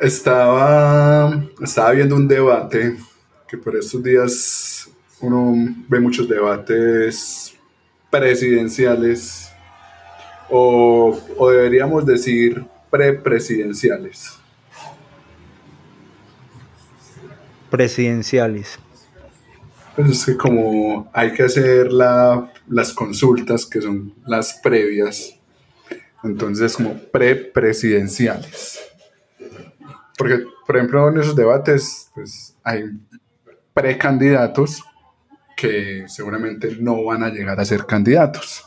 Estaba, estaba viendo un debate que por estos días uno ve muchos debates presidenciales o, o deberíamos decir prepresidenciales. Presidenciales. Pues es que como hay que hacer la, las consultas que son las previas, entonces como prepresidenciales. Porque, por ejemplo, en esos debates pues, hay precandidatos que seguramente no van a llegar a ser candidatos.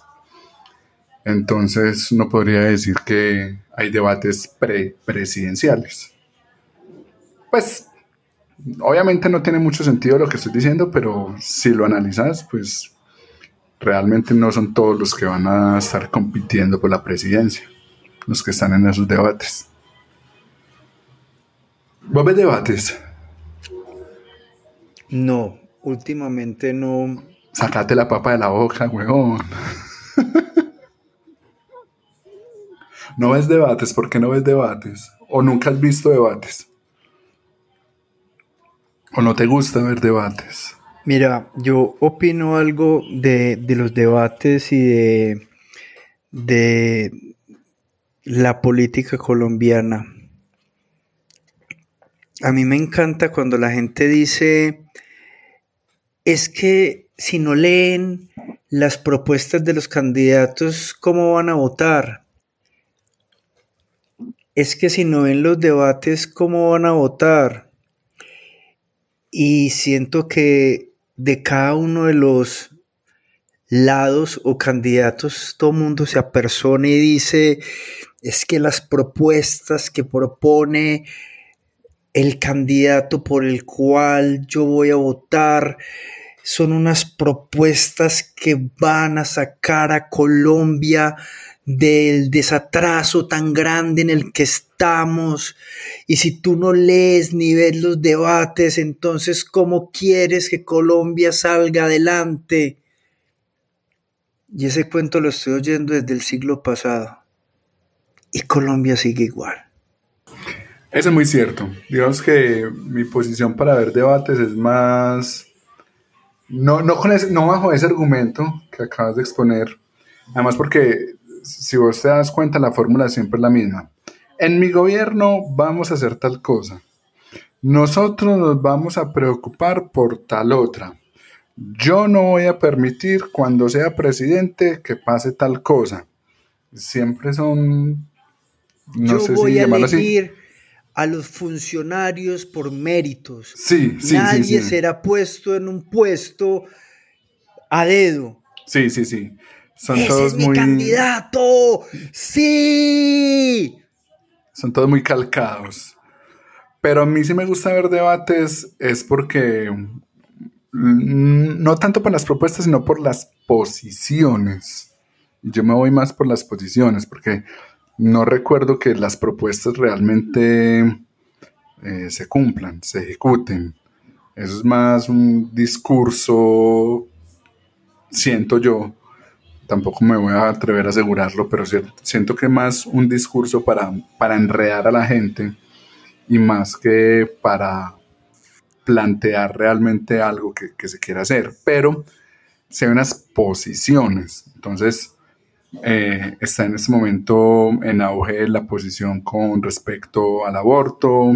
Entonces, no podría decir que hay debates pre-presidenciales. Pues, obviamente no tiene mucho sentido lo que estoy diciendo, pero si lo analizas, pues realmente no son todos los que van a estar compitiendo por la presidencia, los que están en esos debates. ¿Vos ves debates? No, últimamente no. Sacate la papa de la boca, huevón. ¿No ves debates? ¿Por qué no ves debates? ¿O nunca has visto debates? ¿O no te gusta ver debates? Mira, yo opino algo de, de los debates y de, de la política colombiana. A mí me encanta cuando la gente dice, es que si no leen las propuestas de los candidatos, ¿cómo van a votar? Es que si no ven los debates, ¿cómo van a votar? Y siento que de cada uno de los lados o candidatos, todo el mundo se apersona y dice, es que las propuestas que propone el candidato por el cual yo voy a votar son unas propuestas que van a sacar a Colombia del desatraso tan grande en el que estamos. Y si tú no lees ni ves los debates, entonces ¿cómo quieres que Colombia salga adelante? Y ese cuento lo estoy oyendo desde el siglo pasado. Y Colombia sigue igual. Eso es muy cierto. Digamos que mi posición para ver debates es más... No, no, con ese, no bajo ese argumento que acabas de exponer. Además porque si vos te das cuenta, la fórmula siempre es la misma. En mi gobierno vamos a hacer tal cosa. Nosotros nos vamos a preocupar por tal otra. Yo no voy a permitir cuando sea presidente que pase tal cosa. Siempre son... No Yo sé voy si a elegir a los funcionarios por méritos. Sí, sí, Nadie será puesto en un puesto a dedo. Sí, sí, sí. Son Ese todos es mi candidato. Sí. Son todos muy calcados. Pero a mí sí me gusta ver debates es porque mm, no tanto por las propuestas, sino por las posiciones. Yo me voy más por las posiciones, porque no recuerdo que las propuestas realmente eh, se cumplan, se ejecuten. Eso es más un discurso, siento yo, tampoco me voy a atrever a asegurarlo, pero siento que más un discurso para, para enredar a la gente y más que para plantear realmente algo que, se quiera hacer. Pero si hay unas posiciones, entonces eh, está en este momento en auge la posición con respecto al aborto,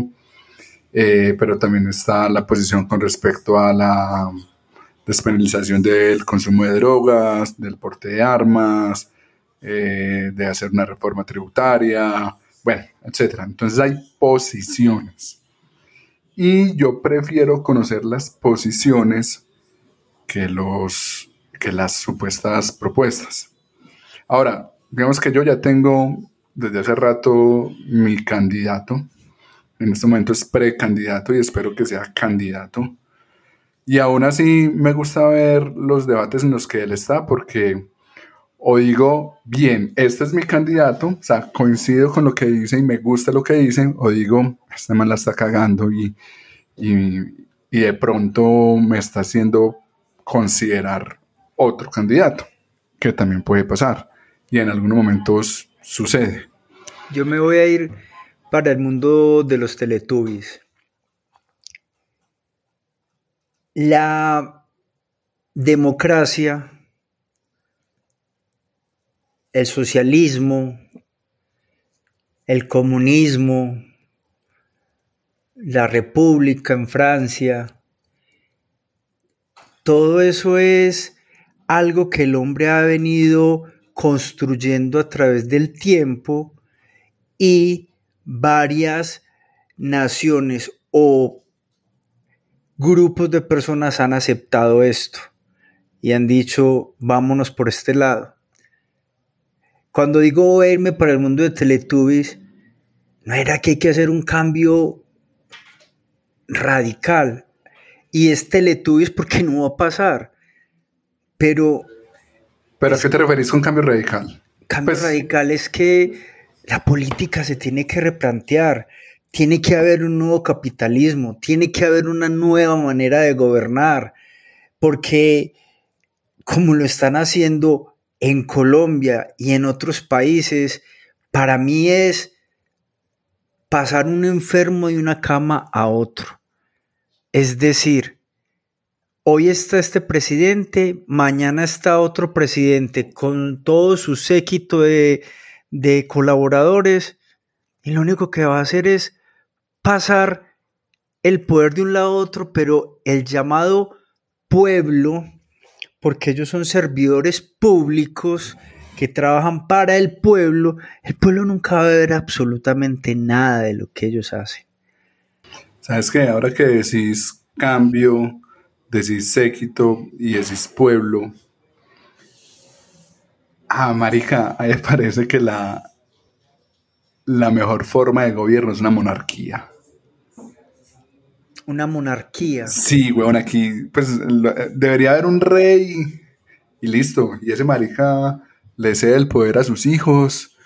eh, pero también está la posición con respecto a la despenalización del consumo de drogas, del porte de armas, eh, de hacer una reforma tributaria, bueno, etc. Entonces hay posiciones. Y yo prefiero conocer las posiciones que, los, que las supuestas propuestas. Ahora, digamos que yo ya tengo desde hace rato mi candidato. En este momento es precandidato y espero que sea candidato. Y aún así me gusta ver los debates en los que él está porque o digo, bien, este es mi candidato, o sea, coincido con lo que dice y me gusta lo que dicen, o digo, este man la está cagando y, y, y de pronto me está haciendo considerar otro candidato, que también puede pasar y en algunos momentos sucede. Yo me voy a ir para el mundo de los Teletubbies. La democracia, el socialismo, el comunismo, la república en Francia, todo eso es algo que el hombre ha venido construyendo a través del tiempo y varias naciones o grupos de personas han aceptado esto y han dicho, vámonos por este lado. Cuando digo irme para el mundo de Teletubbies, no era que hay que hacer un cambio radical. Y es Teletubbies porque no va a pasar. Pero... ¿Pero a qué te referís con cambio radical? Cambio pues radical es que la política se tiene que replantear. Tiene que haber un nuevo capitalismo, tiene que haber una nueva manera de gobernar, porque como lo están haciendo en Colombia y en otros países, para mí es pasar un enfermo de una cama a otro. Es decir, hoy está este presidente, mañana está otro presidente con todo su séquito de, de colaboradores y lo único que va a hacer es pasar el poder de un lado a otro, pero el llamado pueblo, porque ellos son servidores públicos que trabajan para el pueblo, el pueblo nunca va a ver absolutamente nada de lo que ellos hacen. ¿Sabes qué? Ahora que decís cambio, decís séquito y decís pueblo, ah, marica, a mí me parece que la, la mejor forma de gobierno es una monarquía. Una monarquía. Sí, weón, aquí pues debería haber un rey y listo. Y ese marica le cede el poder a sus hijos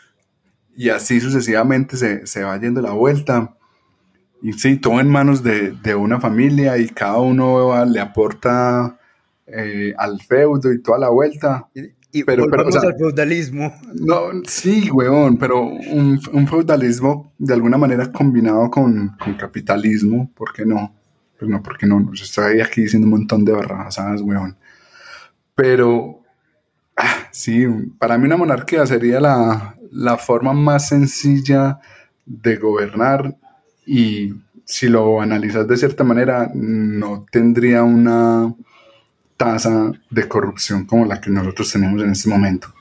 y así sucesivamente se, va yendo la vuelta. Y sí, todo en manos de, una familia y cada uno le aporta eh, al feudo y toda la vuelta. Y pero, pero al feudalismo. No, sí, weón, pero un, feudalismo de alguna manera combinado con, capitalismo, ¿por qué no? Pues no, porque no, estoy aquí diciendo un montón de barrabasadas, weón. Pero, ah, sí, para mí una monarquía sería la, la forma más sencilla de gobernar y si lo analizas de cierta manera, no tendría una tasa de corrupción como la que nosotros tenemos en este momento.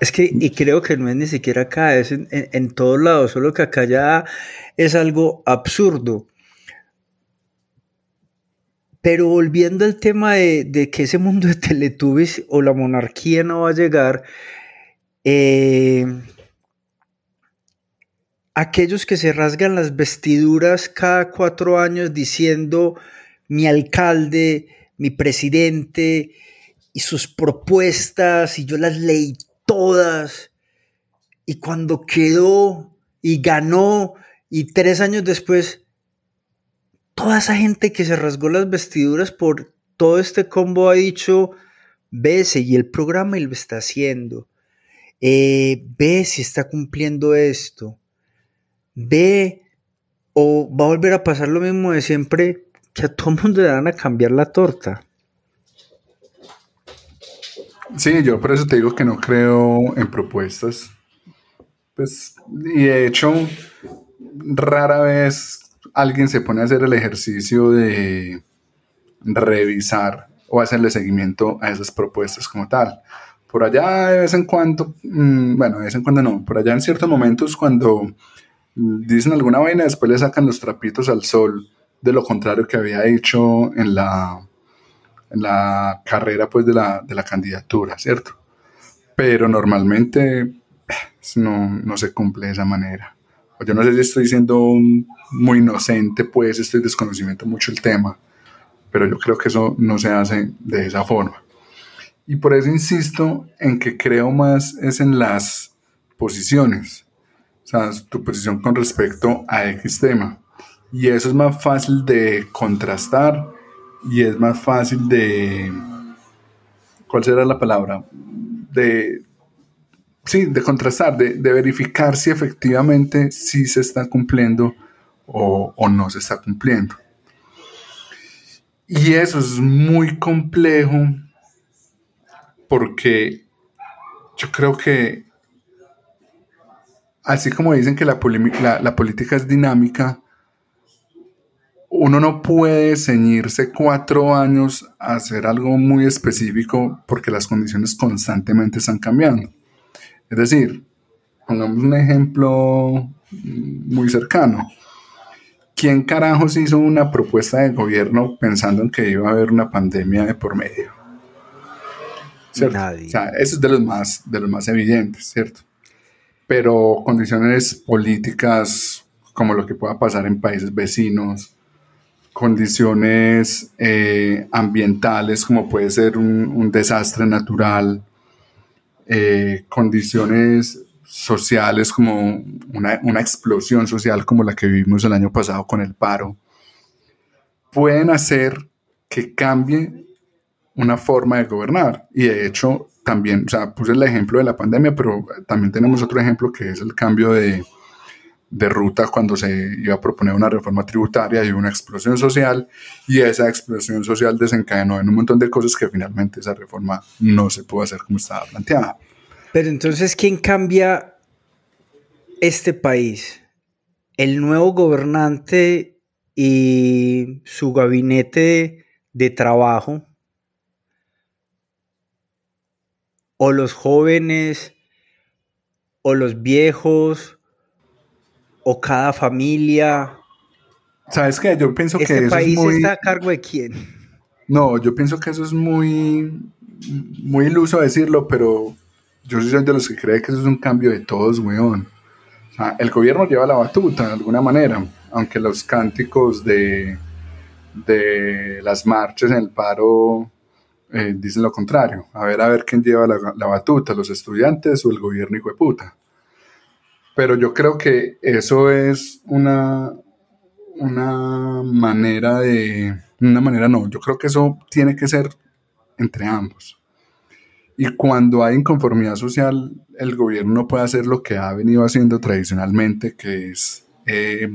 Es que, y creo que no es ni siquiera acá, es en, en, todos lados, solo que acá ya es algo absurdo. Pero volviendo al tema de, que ese mundo de Teletubbies o la monarquía no va a llegar, eh, aquellos que se rasgan las vestiduras cada cuatro años diciendo mi alcalde, mi presidente y sus propuestas y yo las leí todas. Y cuando quedó y ganó y tres años después, toda esa gente que se rasgó las vestiduras por todo este combo ha dicho, ve, y el programa y lo está haciendo. Eh, ve si está cumpliendo esto. Ve o va a volver a pasar lo mismo de siempre que a todo mundo le van a cambiar la torta. Sí, yo por eso te digo que no creo en propuestas. Pues, y de hecho, rara vez alguien se pone a hacer el ejercicio de revisar o hacerle seguimiento a esas propuestas como tal. Por allá de vez en cuando, mm, bueno, de vez en cuando no, por allá en ciertos momentos cuando dicen alguna vaina, después le sacan los trapitos al sol de lo contrario que había hecho en la, en la carrera pues, de, la, candidatura, ¿cierto? Pero normalmente no, se cumple de esa manera. Yo no sé si estoy siendo muy inocente, pues estoy desconociendo mucho el tema, pero yo creo que eso no se hace de esa forma. Y por eso insisto en que creo más es en las posiciones, o sea, tu posición con respecto a X tema. Y eso es más fácil de contrastar y es más fácil de... ¿Cuál será la palabra? De, sí, de contrastar, de, verificar si efectivamente sí se está cumpliendo o, o no se está cumpliendo. Y eso es muy complejo porque yo creo que así como dicen que la, política es dinámica, uno no puede ceñirse cuatro años a hacer algo muy específico porque las condiciones constantemente están cambiando. Es decir, pongamos un ejemplo muy cercano. ¿Quién carajos hizo una propuesta de gobierno pensando en que iba a haber una pandemia de por medio? Nadie. O sea, eso es de los más, de los más evidentes, ¿cierto? Pero condiciones políticas como lo que pueda pasar en países vecinos, condiciones eh, ambientales como puede ser un, desastre natural, eh, condiciones sociales como una, una, explosión social como la que vivimos el año pasado con el paro, pueden hacer que cambie una forma de gobernar. Y de hecho, también, o sea, puse el ejemplo de la pandemia, pero también tenemos otro ejemplo que es el cambio de, de ruta cuando se iba a proponer una reforma tributaria y una explosión social y esa explosión social desencadenó en un montón de cosas que finalmente esa reforma no se pudo hacer como estaba planteada. Pero entonces, ¿quién cambia este país? ¿El nuevo gobernante y su gabinete de trabajo? O los jóvenes, o los viejos, o cada familia. ¿Sabes qué? Yo pienso que ¿Este eso país es muy... está a cargo de quién? No, yo pienso que eso es muy, muy iluso decirlo, pero yo soy de los que cree que eso es un cambio de todos, weón. el gobierno lleva la batuta de alguna manera, aunque los cánticos de, de las marchas en el paro eh, dicen lo contrario. A ver, a ver quién lleva la, batuta, los estudiantes o el gobierno hijo de puta. Pero yo creo que eso es una, una manera de... Una manera no, yo creo que eso tiene que ser entre ambos. Y cuando hay inconformidad social, el gobierno no puede hacer lo que ha venido haciendo tradicionalmente, que es eh,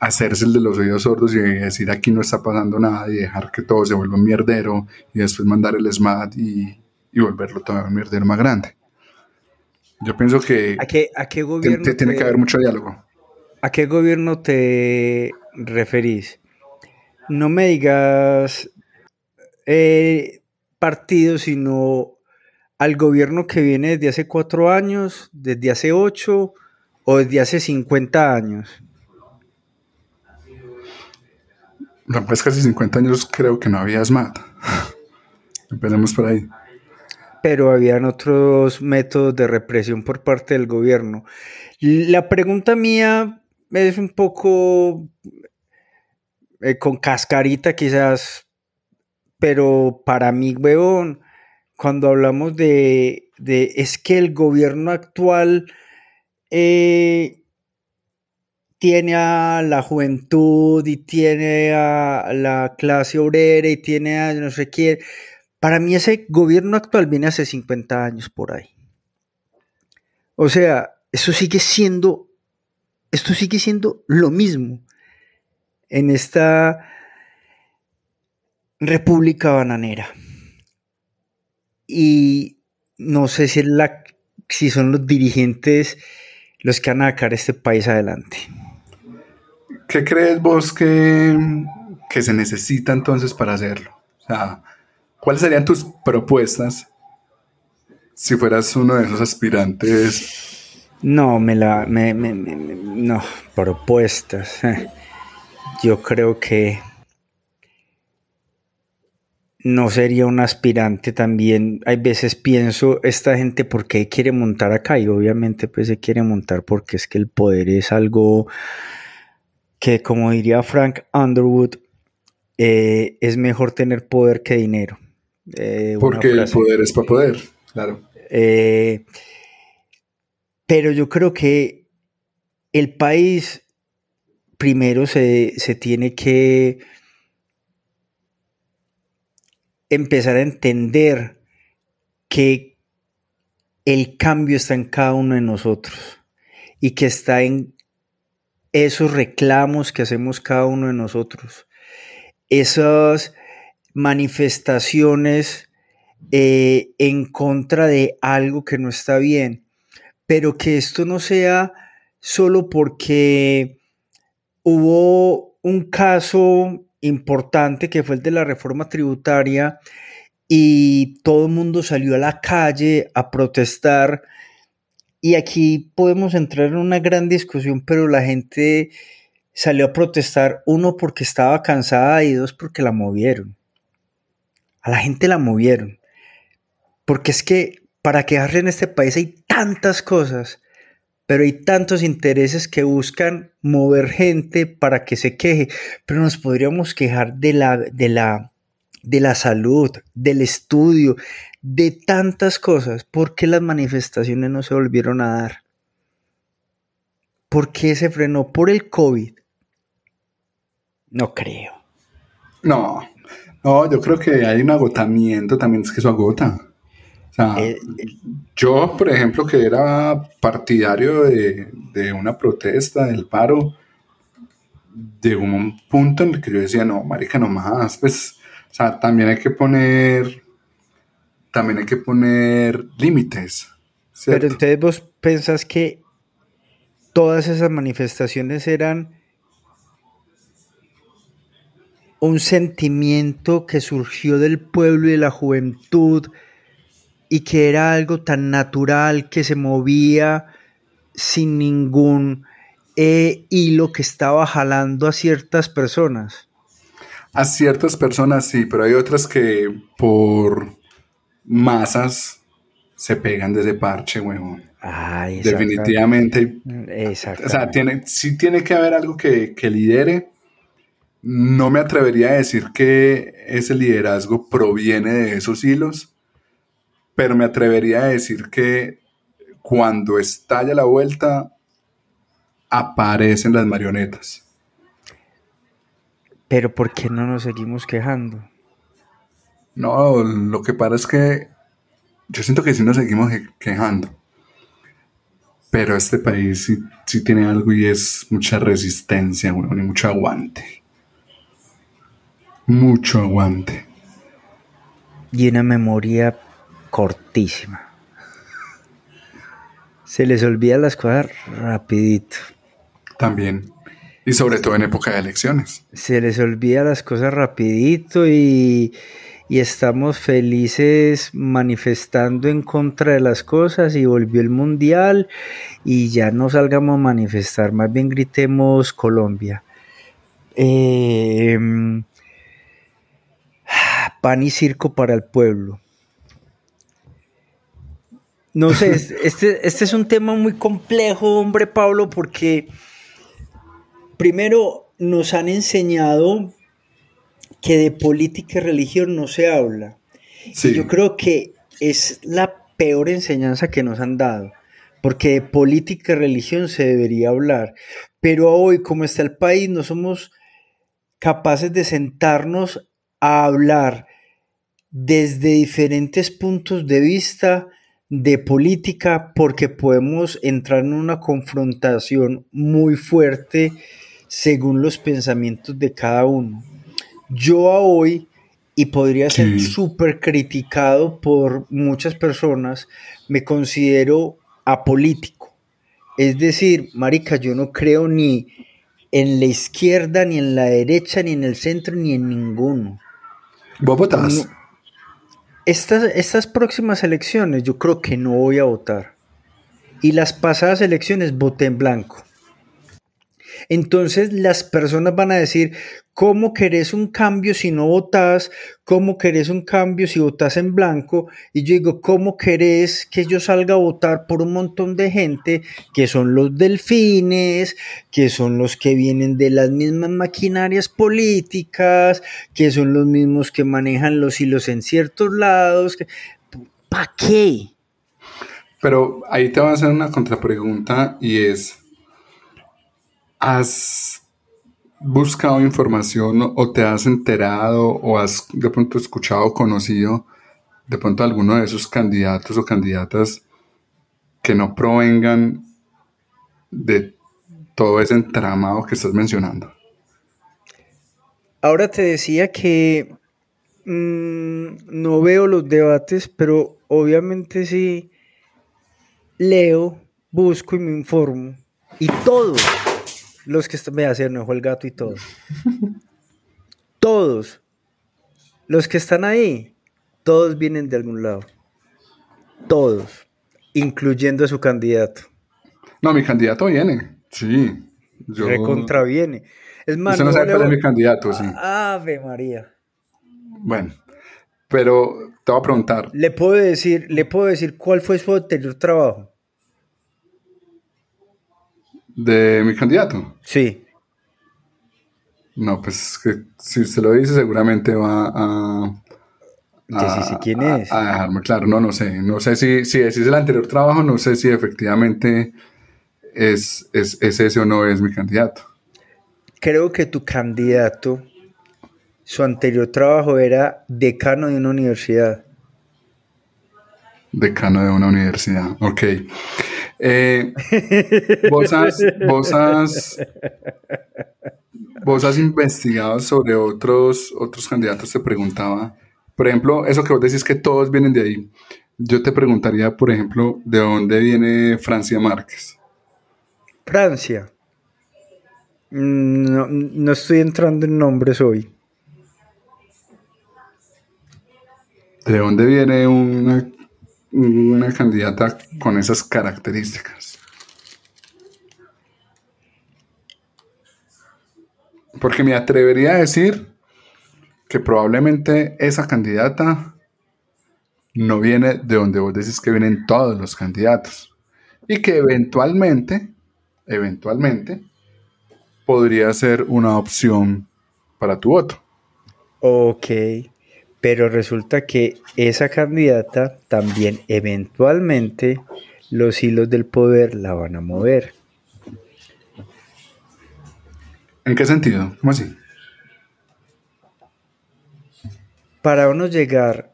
hacerse el de los oídos sordos y decir aquí no está pasando nada y dejar que todo se vuelva un mierdero y después mandar el SMAT y, y volverlo todo un mierdero más grande. Yo pienso que ¿A qué, a qué gobierno te, tiene que haber mucho diálogo. ¿A qué gobierno te referís? No me digas eh, partido, sino al gobierno que viene desde hace cuatro años, desde hace ocho o desde hace cincuenta años. Pues casi 50 años creo que no había SMAT. Empecemos por ahí. Pero habían otros métodos de represión por parte del gobierno. La pregunta mía es un poco eh, con cascarita quizás, pero para mí, weón, cuando hablamos de, de es que el gobierno actual eh, tiene a la juventud y tiene a la clase obrera y tiene a no sé quién. Para mí ese gobierno actual viene hace 50 años por ahí. O sea, eso sigue siendo, esto sigue siendo lo mismo en esta república bananera. Y no sé si, la, si son los dirigentes los que van a sacar este país adelante. ¿Qué crees vos que, que se necesita entonces para hacerlo? O sea, ¿cuáles serían tus propuestas si fueras uno de esos aspirantes? No, me la. Me, no, propuestas. Yo creo que no sería un aspirante también. Hay veces pienso, esta gente, ¿por qué quiere montar acá? Y obviamente, pues se quiere montar porque es que el poder es algo que como diría Frank Underwood, eh, es mejor tener poder que dinero. Eh, Porque el poder es para poder, claro. Eh, pero yo creo que el país primero se, se tiene que empezar a entender que el cambio está en cada uno de nosotros y que está en esos reclamos que hacemos cada uno de nosotros, esas manifestaciones eh, en contra de algo que no está bien, pero que esto no sea solo porque hubo un caso importante que fue el de la reforma tributaria y todo el mundo salió a la calle a protestar y aquí podemos entrar en una gran discusión, pero la gente salió a protestar, uno porque estaba cansada y dos porque la movieron. A la gente la movieron. Porque es que para quejarse en este país hay tantas cosas, pero hay tantos intereses que buscan mover gente para que se queje. Pero nos podríamos quejar de la, de la, de la salud, del estudio, de tantas cosas. ¿Por qué las manifestaciones no se volvieron a dar? ¿Por qué se frenó? ¿Por el COVID? No creo. No, no, yo creo que hay un agotamiento también, es que eso agota. O sea, eh, yo, por ejemplo, que era partidario de, de, una protesta, del paro, llegó un punto en el que yo decía, no, marica, no más, pues, o sea, también hay que poner también hay que poner límites. Pero entonces vos pensás que todas esas manifestaciones eran un sentimiento que surgió del pueblo y de la juventud y que era algo tan natural que se movía sin ningún eh, hilo que estaba jalando a ciertas personas. A ciertas personas sí, pero hay otras que por masas se pegan de ese parche, huevón. Definitivamente. Exacto. O sea, tiene, sí tiene que haber algo que, que lidere. No me atrevería a decir que ese liderazgo proviene de esos hilos, pero me atrevería a decir que cuando estalla la vuelta, aparecen las marionetas. Pero ¿por qué no nos seguimos quejando? No, lo que pasa es que yo siento que sí nos seguimos quejando. Pero este país sí, tiene algo y es mucha resistencia, y mucho aguante. Mucho aguante. Y una memoria cortísima. Se les olvida las cosas rapidito. También. Y sobre todo en época de elecciones. Se les olvida las cosas rapidito y y estamos felices manifestando en contra de las cosas y volvió el mundial y ya no salgamos a manifestar, más bien gritemos Colombia. Em, pan y circo para el pueblo. No sé, este, este es un tema muy complejo, hombre Pablo, porque primero nos han enseñado que de política y religión no se habla. yo creo que es la peor enseñanza que nos han dado, porque de política y religión se debería hablar. Pero hoy, como está el país, no somos capaces de sentarnos a hablar desde diferentes puntos de vista de política porque podemos entrar en una confrontación muy fuerte según los pensamientos de cada uno yo a hoy, y podría ser súper criticado por muchas personas, me considero apolítico. Es decir, Marica, yo no creo ni en la izquierda, ni en la derecha, ni en el centro, ni en ninguno. ¿Vos votás? estas, estas próximas elecciones yo creo que no voy a votar. Y las pasadas elecciones voté en blanco. Entonces las personas van a decir, ¿cómo querés un cambio si no votás? ¿Cómo querés un cambio si votás en blanco? Y yo digo, ¿cómo querés que yo salga a votar por un montón de gente que son los delfines, que son los que vienen de las mismas maquinarias políticas, que son los mismos que manejan los hilos en ciertos lados? ¿Para qué? Pero ahí te voy a hacer una contrapregunta y es, ¿Has buscado información o te has enterado o has de pronto escuchado o conocido de pronto alguno de esos candidatos o candidatas que no provengan de todo ese entramado que estás mencionando. Ahora te decía que mm, no veo los debates, pero obviamente sí leo, busco y me informo. Y todos los que están, me hacen enojo el gato y todo. todos los que están ahí, todos vienen de algún lado. Todos, incluyendo a su candidato. No, mi candidato viene, sí. Yo... Recontraviene. Es más, Usted no sabe cuál es mi candidato, sí. Ave María. Bueno, pero te voy a preguntar. Le puedo decir, le puedo decir cuál fue su anterior trabajo. ¿De mi candidato? Sí. No, pues que si se lo dice seguramente va a... a sí, quién es. A, dejarme claro, no, no sé. No sé si, si es el anterior trabajo, no sé si efectivamente es, es, es ese o no es mi candidato. Creo que tu candidato, su anterior trabajo era decano de una universidad. Decano de una universidad, ok. Eh, vos, has, vos, has, investigado sobre otros, otros candidatos, te preguntaba, por ejemplo, eso que vos decís que todos vienen de ahí. Yo te preguntaría, por ejemplo, ¿de dónde viene Francia Márquez? Francia. No, no estoy entrando en nombres hoy. ¿De dónde viene una una candidata con esas características. Porque me atrevería a decir que probablemente esa candidata no viene de donde vos decís que vienen todos los candidatos. Y que eventualmente, eventualmente, podría ser una opción para tu voto. Ok pero resulta que esa candidata también eventualmente los hilos del poder la van a mover. ¿En qué sentido? ¿Cómo así? Para uno llegar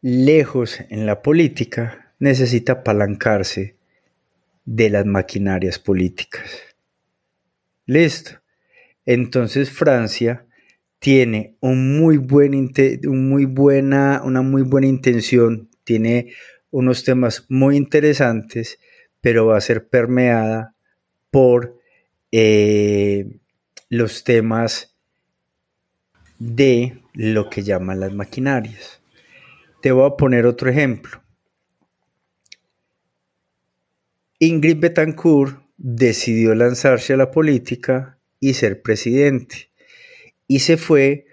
lejos en la política, necesita apalancarse de las maquinarias políticas. Listo. Entonces Francia tiene un muy buen muy buena, una muy buena intención, tiene unos temas muy interesantes, pero va a ser permeada por eh, los temas de lo que llaman las maquinarias. Te voy a poner otro ejemplo. Ingrid Betancourt decidió lanzarse a la política y ser presidente y se fue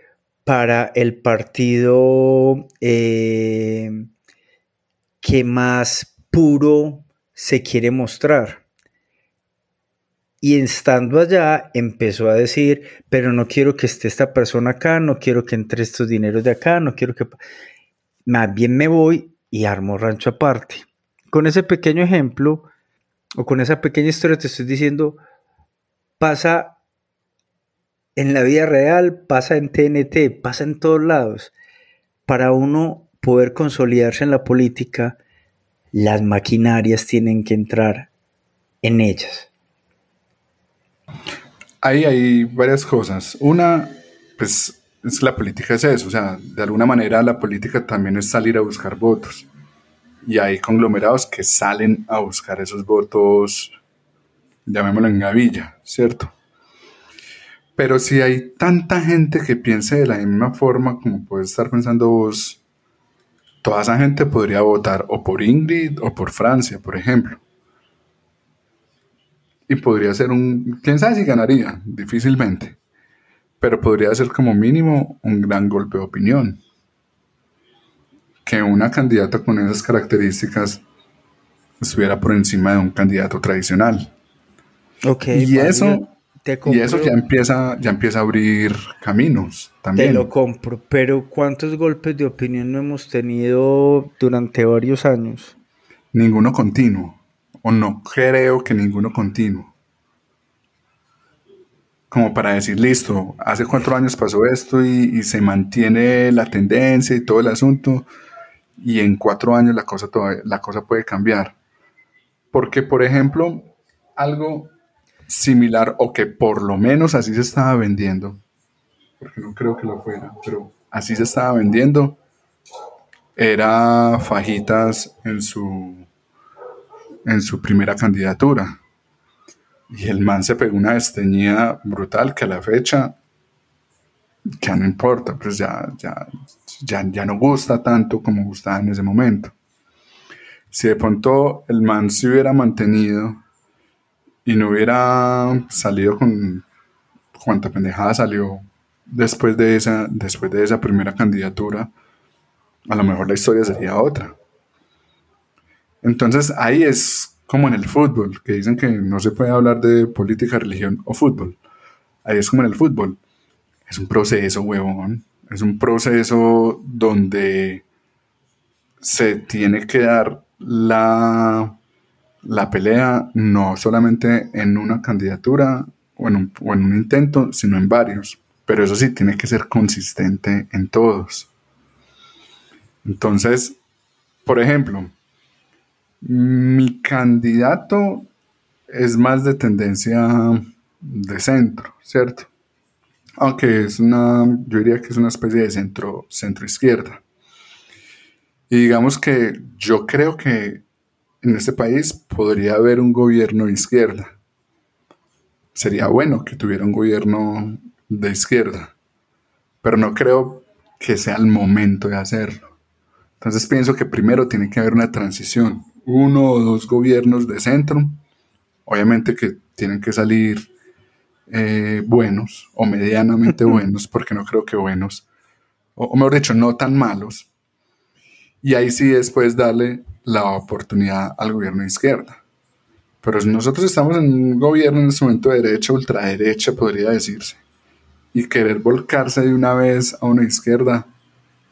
para el partido eh, que más puro se quiere mostrar. Y estando allá empezó a decir, pero no quiero que esté esta persona acá, no quiero que entre estos dineros de acá, no quiero que... Más bien me voy y armo rancho aparte. Con ese pequeño ejemplo, o con esa pequeña historia te estoy diciendo, pasa en la vida real, pasa en TNT, pasa en todos lados. Para uno poder consolidarse en la política, las maquinarias tienen que entrar en ellas. Ahí hay varias cosas. Una, pues es la política es eso, o sea, de alguna manera la política también es salir a buscar votos. Y hay conglomerados que salen a buscar esos votos, llamémoslo en gavilla, ¿cierto? Pero si hay tanta gente que piense de la misma forma como puedes estar pensando vos, toda esa gente podría votar o por Ingrid o por Francia, por ejemplo. Y podría ser un, quién sabe si ganaría, difícilmente, pero podría ser como mínimo un gran golpe de opinión. Que una candidata con esas características estuviera por encima de un candidato tradicional. Okay, y eso y eso ya empieza, ya empieza a abrir caminos también. Te lo compro, pero ¿cuántos golpes de opinión no hemos tenido durante varios años? Ninguno continuo, o no creo que ninguno continuo. Como para decir, listo, hace cuatro años pasó esto y, y se mantiene la tendencia y todo el asunto. y en cuatro años la cosa, la cosa puede cambiar. Porque, por ejemplo, algo similar o que por lo menos así se estaba vendiendo, porque no creo que lo fuera, pero así se estaba vendiendo, era Fajitas en su, en su primera candidatura. Y el man se pegó una desteñida brutal que a la fecha ya no importa, pues ya, ya, ya, ya no gusta tanto como gustaba en ese momento. Si de pronto el man se hubiera mantenido y no hubiera salido con cuánta pendejada salió después de esa, después de esa primera candidatura, a lo mejor la historia sería otra. Entonces ahí es como en el fútbol, que dicen que no se puede hablar de política, religión o fútbol. Ahí es como en el fútbol. Es un proceso, huevón. Es un proceso donde se tiene que dar la, la pelea no solamente en una candidatura o en, un, intento, sino en varios. Pero eso sí, tiene que ser consistente en todos. Entonces, por ejemplo, mi candidato es más de tendencia de centro, ¿cierto? Aunque es una, yo diría que es una especie de centro, centro izquierda. Y digamos que yo creo que en este país podría haber un gobierno de izquierda. Sería bueno que tuviera un gobierno de izquierda, pero no creo que sea el momento de hacerlo. Entonces pienso que primero tiene que haber una transición, uno o dos gobiernos de centro, obviamente que tienen que salir eh, buenos o medianamente buenos, porque no creo que buenos, o, mejor dicho, no tan malos, y ahí sí después darle la oportunidad al gobierno de izquierda. Pero nosotros estamos en un gobierno en este momento de derecha, ultraderecha, podría decirse, y querer volcarse de una vez a una izquierda,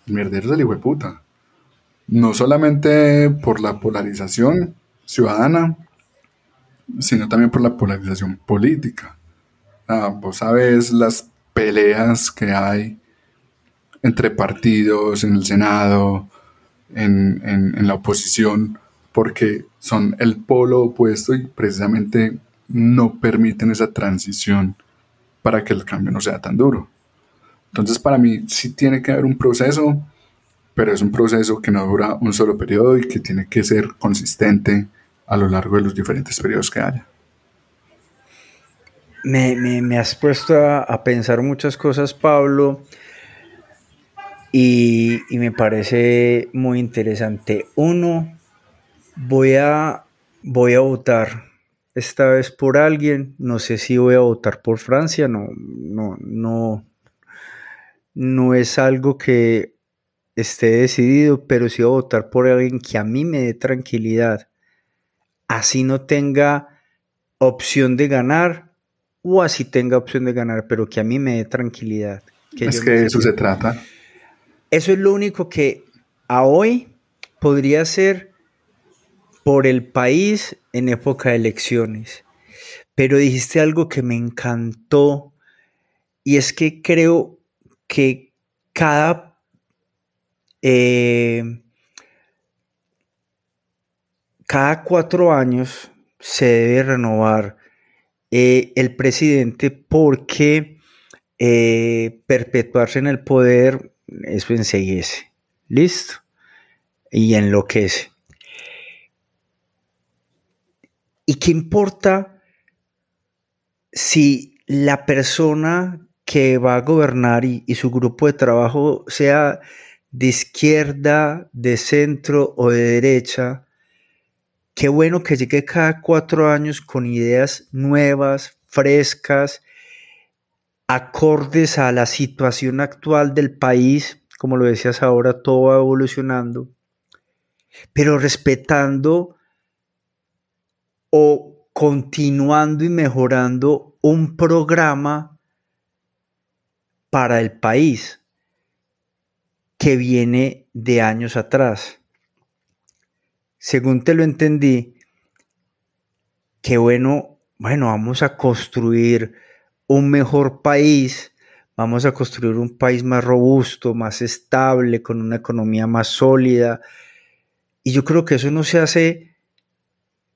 mierdero del hijo de puta no solamente por la polarización ciudadana, sino también por la polarización política. Ah, vos sabes las peleas que hay entre partidos en el Senado, en, en la oposición, porque son el polo opuesto y precisamente no permiten esa transición para que el cambio no sea tan duro. Entonces para mí sí tiene que haber un proceso pero es un proceso que no dura un solo periodo y que tiene que ser consistente a lo largo de los diferentes periodos que haya. Me, has puesto a, pensar muchas cosas, Pablo, y, me parece muy interesante. Uno, voy a, voy a votar esta vez por alguien, no sé si voy a votar por Francia, no, no, no, no es algo que esté decidido, pero sí a votar por alguien que a mí me dé tranquilidad. Así no tenga opción de ganar o así tenga opción de ganar, pero que a mí me dé tranquilidad. es que de eso se trata. Eso es lo único que a hoy podría ser por el país en época de elecciones. Pero dijiste algo que me encantó y es que creo que cada eh, cada cuatro años se debe renovar eh, el presidente porque eh, perpetuarse en el poder eso enseguece. ¿Listo? Y enloquece. ¿Y qué importa si la persona que va a gobernar y su grupo de trabajo sea de izquierda, de centro o de derecha, qué bueno que llegue cada cuatro años con ideas nuevas, frescas, acordes a la situación actual del país, como lo decías ahora, todo va evolucionando, pero respetando o continuando y mejorando un programa para el país que viene de años atrás. Según te lo entendí, que bueno, bueno, vamos a construir un mejor país vamos a construir un país más robusto, más estable, con una economía más sólida. Y yo creo que eso no se hace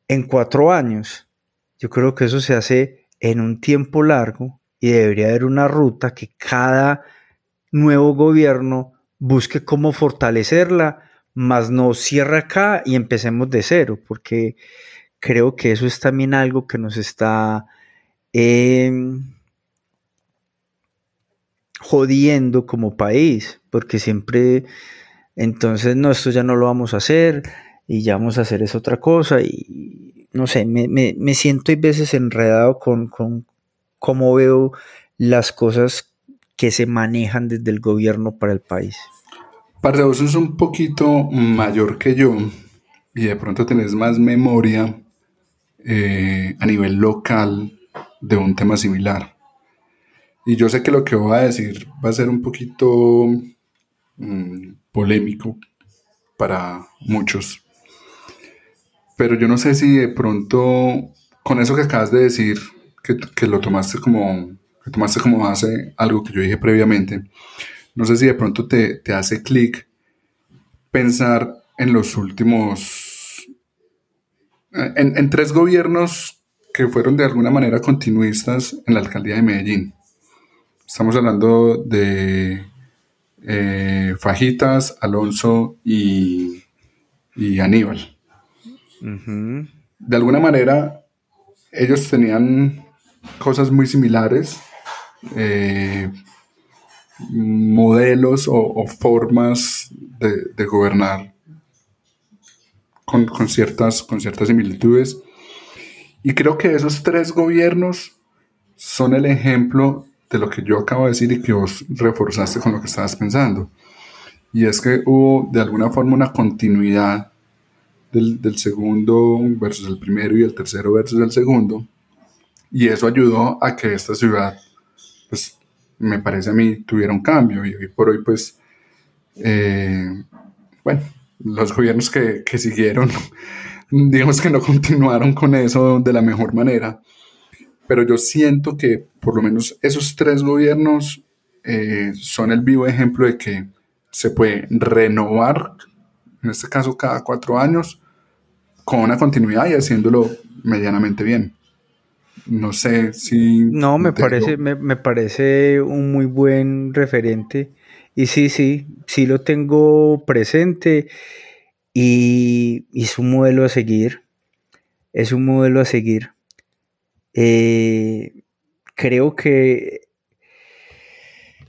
en cuatro años. Yo creo que eso se hace en un tiempo largo y debería haber una ruta que cada nuevo gobierno busque cómo fortalecerla, más no cierra acá y empecemos de cero, porque creo que eso es también algo que nos está em, jodiendo como país, porque siempre, entonces, no, esto ya no lo vamos a hacer y ya vamos a hacer es otra cosa y no sé, me, siento a veces enredado con, con cómo veo las cosas que se manejan desde el gobierno para el país. Parce, vos sos un poquito mayor que yo y de pronto tenés más memoria eh, a nivel local de un tema similar. Y yo sé que lo que voy a decir va a ser un poquito mm, polémico para muchos. Pero yo no sé si de pronto con eso que acabas de decir, que, lo tomaste como, que tomaste como base algo que yo dije previamente, no sé si de pronto te, hace clic pensar en los últimos, en, en, tres gobiernos que fueron de alguna manera continuistas en la alcaldía de Medellín. Estamos hablando de eh, Fajitas, Alonso y, y Aníbal. De alguna manera, ellos tenían cosas muy similares, eh, modelos o, formas de, gobernar con, ciertas, con ciertas similitudes. Y creo que esos tres gobiernos son el ejemplo de lo que yo acabo de decir y que vos reforzaste con lo que estabas pensando. Y es que hubo de alguna forma una continuidad del, del segundo versus el primero y el tercero versus el segundo. Y eso ayudó a que esta ciudad, pues me parece a mí, tuviera un cambio. Y hoy por hoy, pues, eh, bueno, los gobiernos que, que siguieron, digamos que no continuaron con eso de la mejor manera, pero yo siento que por lo menos esos tres gobiernos eh, son el vivo ejemplo de que se puede renovar, en este caso cada cuatro años, con una continuidad y haciéndolo medianamente bien. No sé si... No, me parece, me, parece un muy buen referente. Y sí, sí, sí lo tengo presente y, es un modelo a seguir. Es un modelo a seguir. Eh, creo que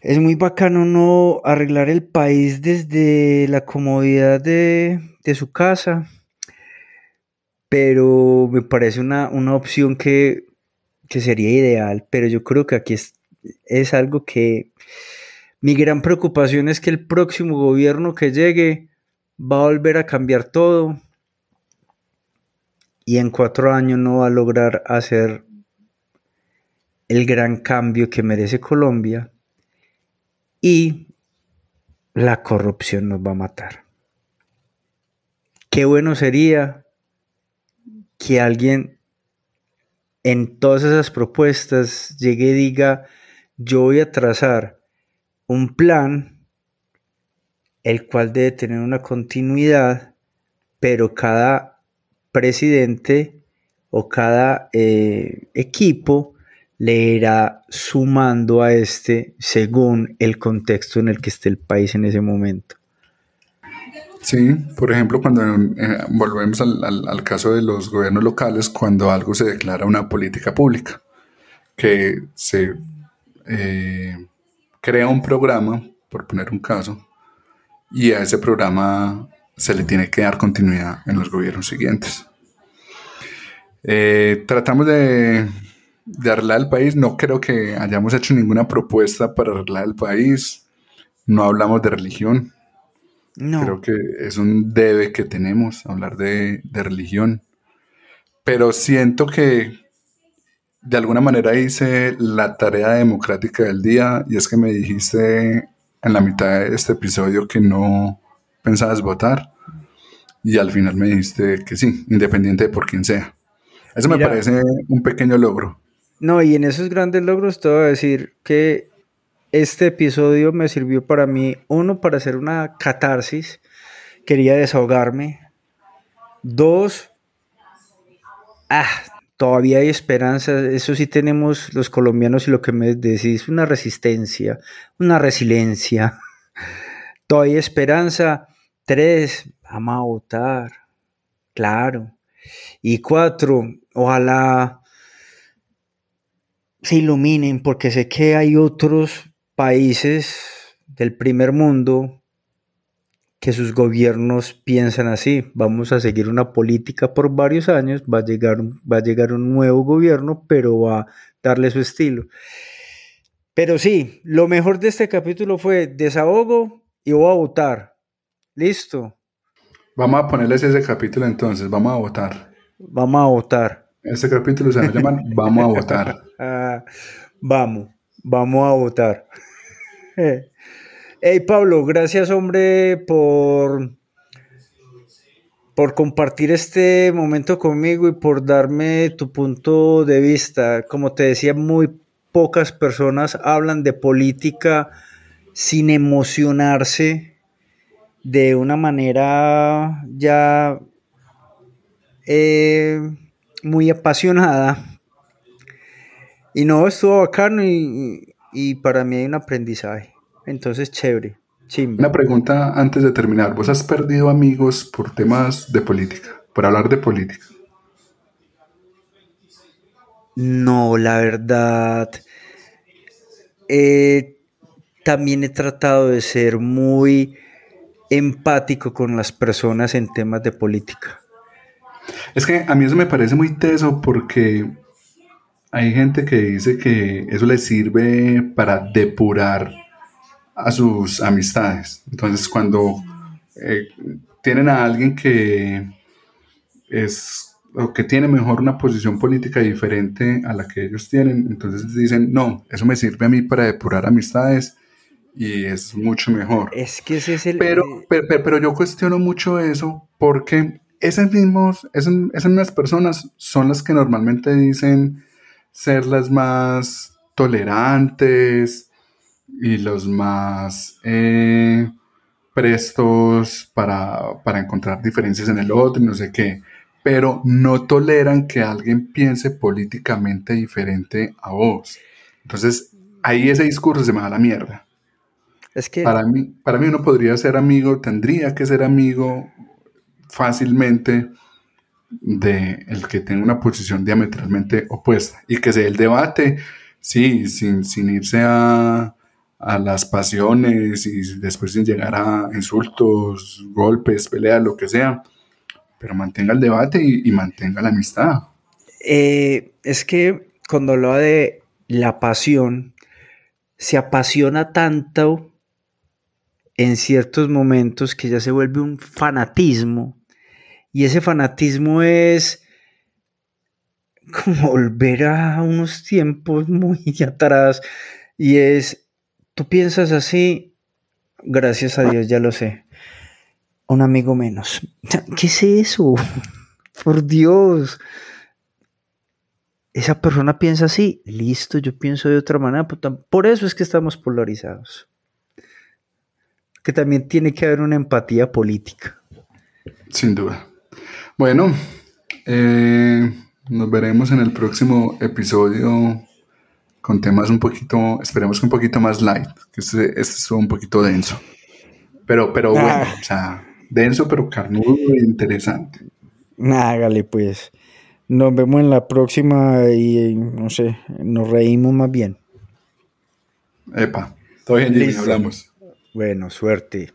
es muy bacano no arreglar el país desde la comodidad de, su casa, pero me parece una, una opción que que sería ideal, pero yo creo que aquí es, es algo que mi gran preocupación es que el próximo gobierno que llegue va a volver a cambiar todo y en cuatro años no va a lograr hacer el gran cambio que merece Colombia y la corrupción nos va a matar. Qué bueno sería que alguien en todas esas propuestas llegue y diga, yo voy a trazar un plan, el cual debe tener una continuidad, pero cada presidente o cada eh, equipo le irá sumando a este según el contexto en el que esté el país en ese momento. Sí, por ejemplo, cuando eh, volvemos al, caso de los gobiernos locales, cuando algo se declara una política pública, que se eh, crea un programa, por poner un caso, y a ese programa se le tiene que dar continuidad en los gobiernos siguientes. Eh, tratamos de, de arreglar el país, no creo que hayamos hecho ninguna propuesta para arreglar el país, no hablamos de religión, Creo que es un debe que tenemos, hablar de, religión. Pero siento que de alguna manera hice la tarea democrática del día y es que me dijiste en la mitad de este episodio que no pensabas votar y al final me dijiste que sí, independiente de por quién sea. Eso me parece un pequeño logro. No, y en esos grandes logros te voy a decir que este episodio me sirvió para mí, uno, para hacer una catarsis, quería desahogarme. Dos, ah, todavía hay esperanza, eso sí tenemos los colombianos y lo que me decís, una resistencia, una resiliencia. Todavía hay esperanza. Tres, vamos a votar, claro. Y cuatro, ojalá se iluminen porque sé que hay otros países del primer mundo que sus gobiernos piensan así. Vamos a seguir una política por varios años, va a llegar, va a llegar un nuevo gobierno, pero va a darle su estilo. Pero sí, lo mejor de este capítulo fue desahogo y voy a votar. Listo. Vamos a ponerles ese capítulo entonces, vamos a votar. Vamos a votar. Este capítulo se llama Vamos a votar. Ah, vamos, vamos a votar. Hey Pablo, gracias hombre por, por compartir este momento conmigo y por darme tu punto de vista. Como te decía, muy pocas personas hablan de política sin emocionarse de una manera ya eh, muy apasionada. Y no, estuvo bacano y, y para mí hay un aprendizaje. Entonces, chévere. Una pregunta antes de terminar. ¿Vos has perdido amigos por temas de política? Por hablar de política. No, la verdad. Eh, también he tratado de ser muy empático con las personas en temas de política. Es que a mí eso me parece muy teso porque hay gente que dice que eso le sirve para depurar a sus amistades. Entonces, cuando eh, tienen a alguien que es o que tiene mejor una posición política diferente a la que ellos tienen, entonces dicen, no, eso me sirve a mí para depurar amistades y es mucho mejor. Es que ese es el... Pero, pero, pero yo cuestiono mucho eso porque esas, mismos, esas, esas mismas personas son las que normalmente dicen ser las más tolerantes, y los más eh, prestos para, para, encontrar diferencias en el otro y no sé qué, pero no toleran que alguien piense políticamente diferente a vos. Entonces, ahí ese discurso se me da la mierda. Es que... Para mí, para mí uno podría ser amigo, tendría que ser amigo fácilmente de el que tenga una posición diametralmente opuesta y que sea el debate, sí, sin, sin irse a, a las pasiones y después sin llegar a insultos, golpes, peleas, lo que sea, pero mantenga el debate y, mantenga la amistad. Eh, es que cuando habla de la pasión, se apasiona tanto en ciertos momentos que ya se vuelve un fanatismo y ese fanatismo es como volver a unos tiempos muy atrás y es Tú piensas así, gracias a Dios, ya lo sé. Un amigo menos. ¿Qué es eso? Por Dios. Esa persona piensa así, listo, yo pienso de otra manera. Por eso es que estamos polarizados. Que también tiene que haber una empatía política. Sin duda. Bueno, eh, nos veremos en el próximo episodio con temas un poquito, esperemos que un poquito más light, que este, este estuvo un poquito denso. Pero, pero bueno, o sea, denso pero carnudo e interesante. Hágale pues. Nos vemos en la próxima y no sé, nos reímos más bien. Epa, todo bien, Jimmy, hablamos. Bueno, suerte.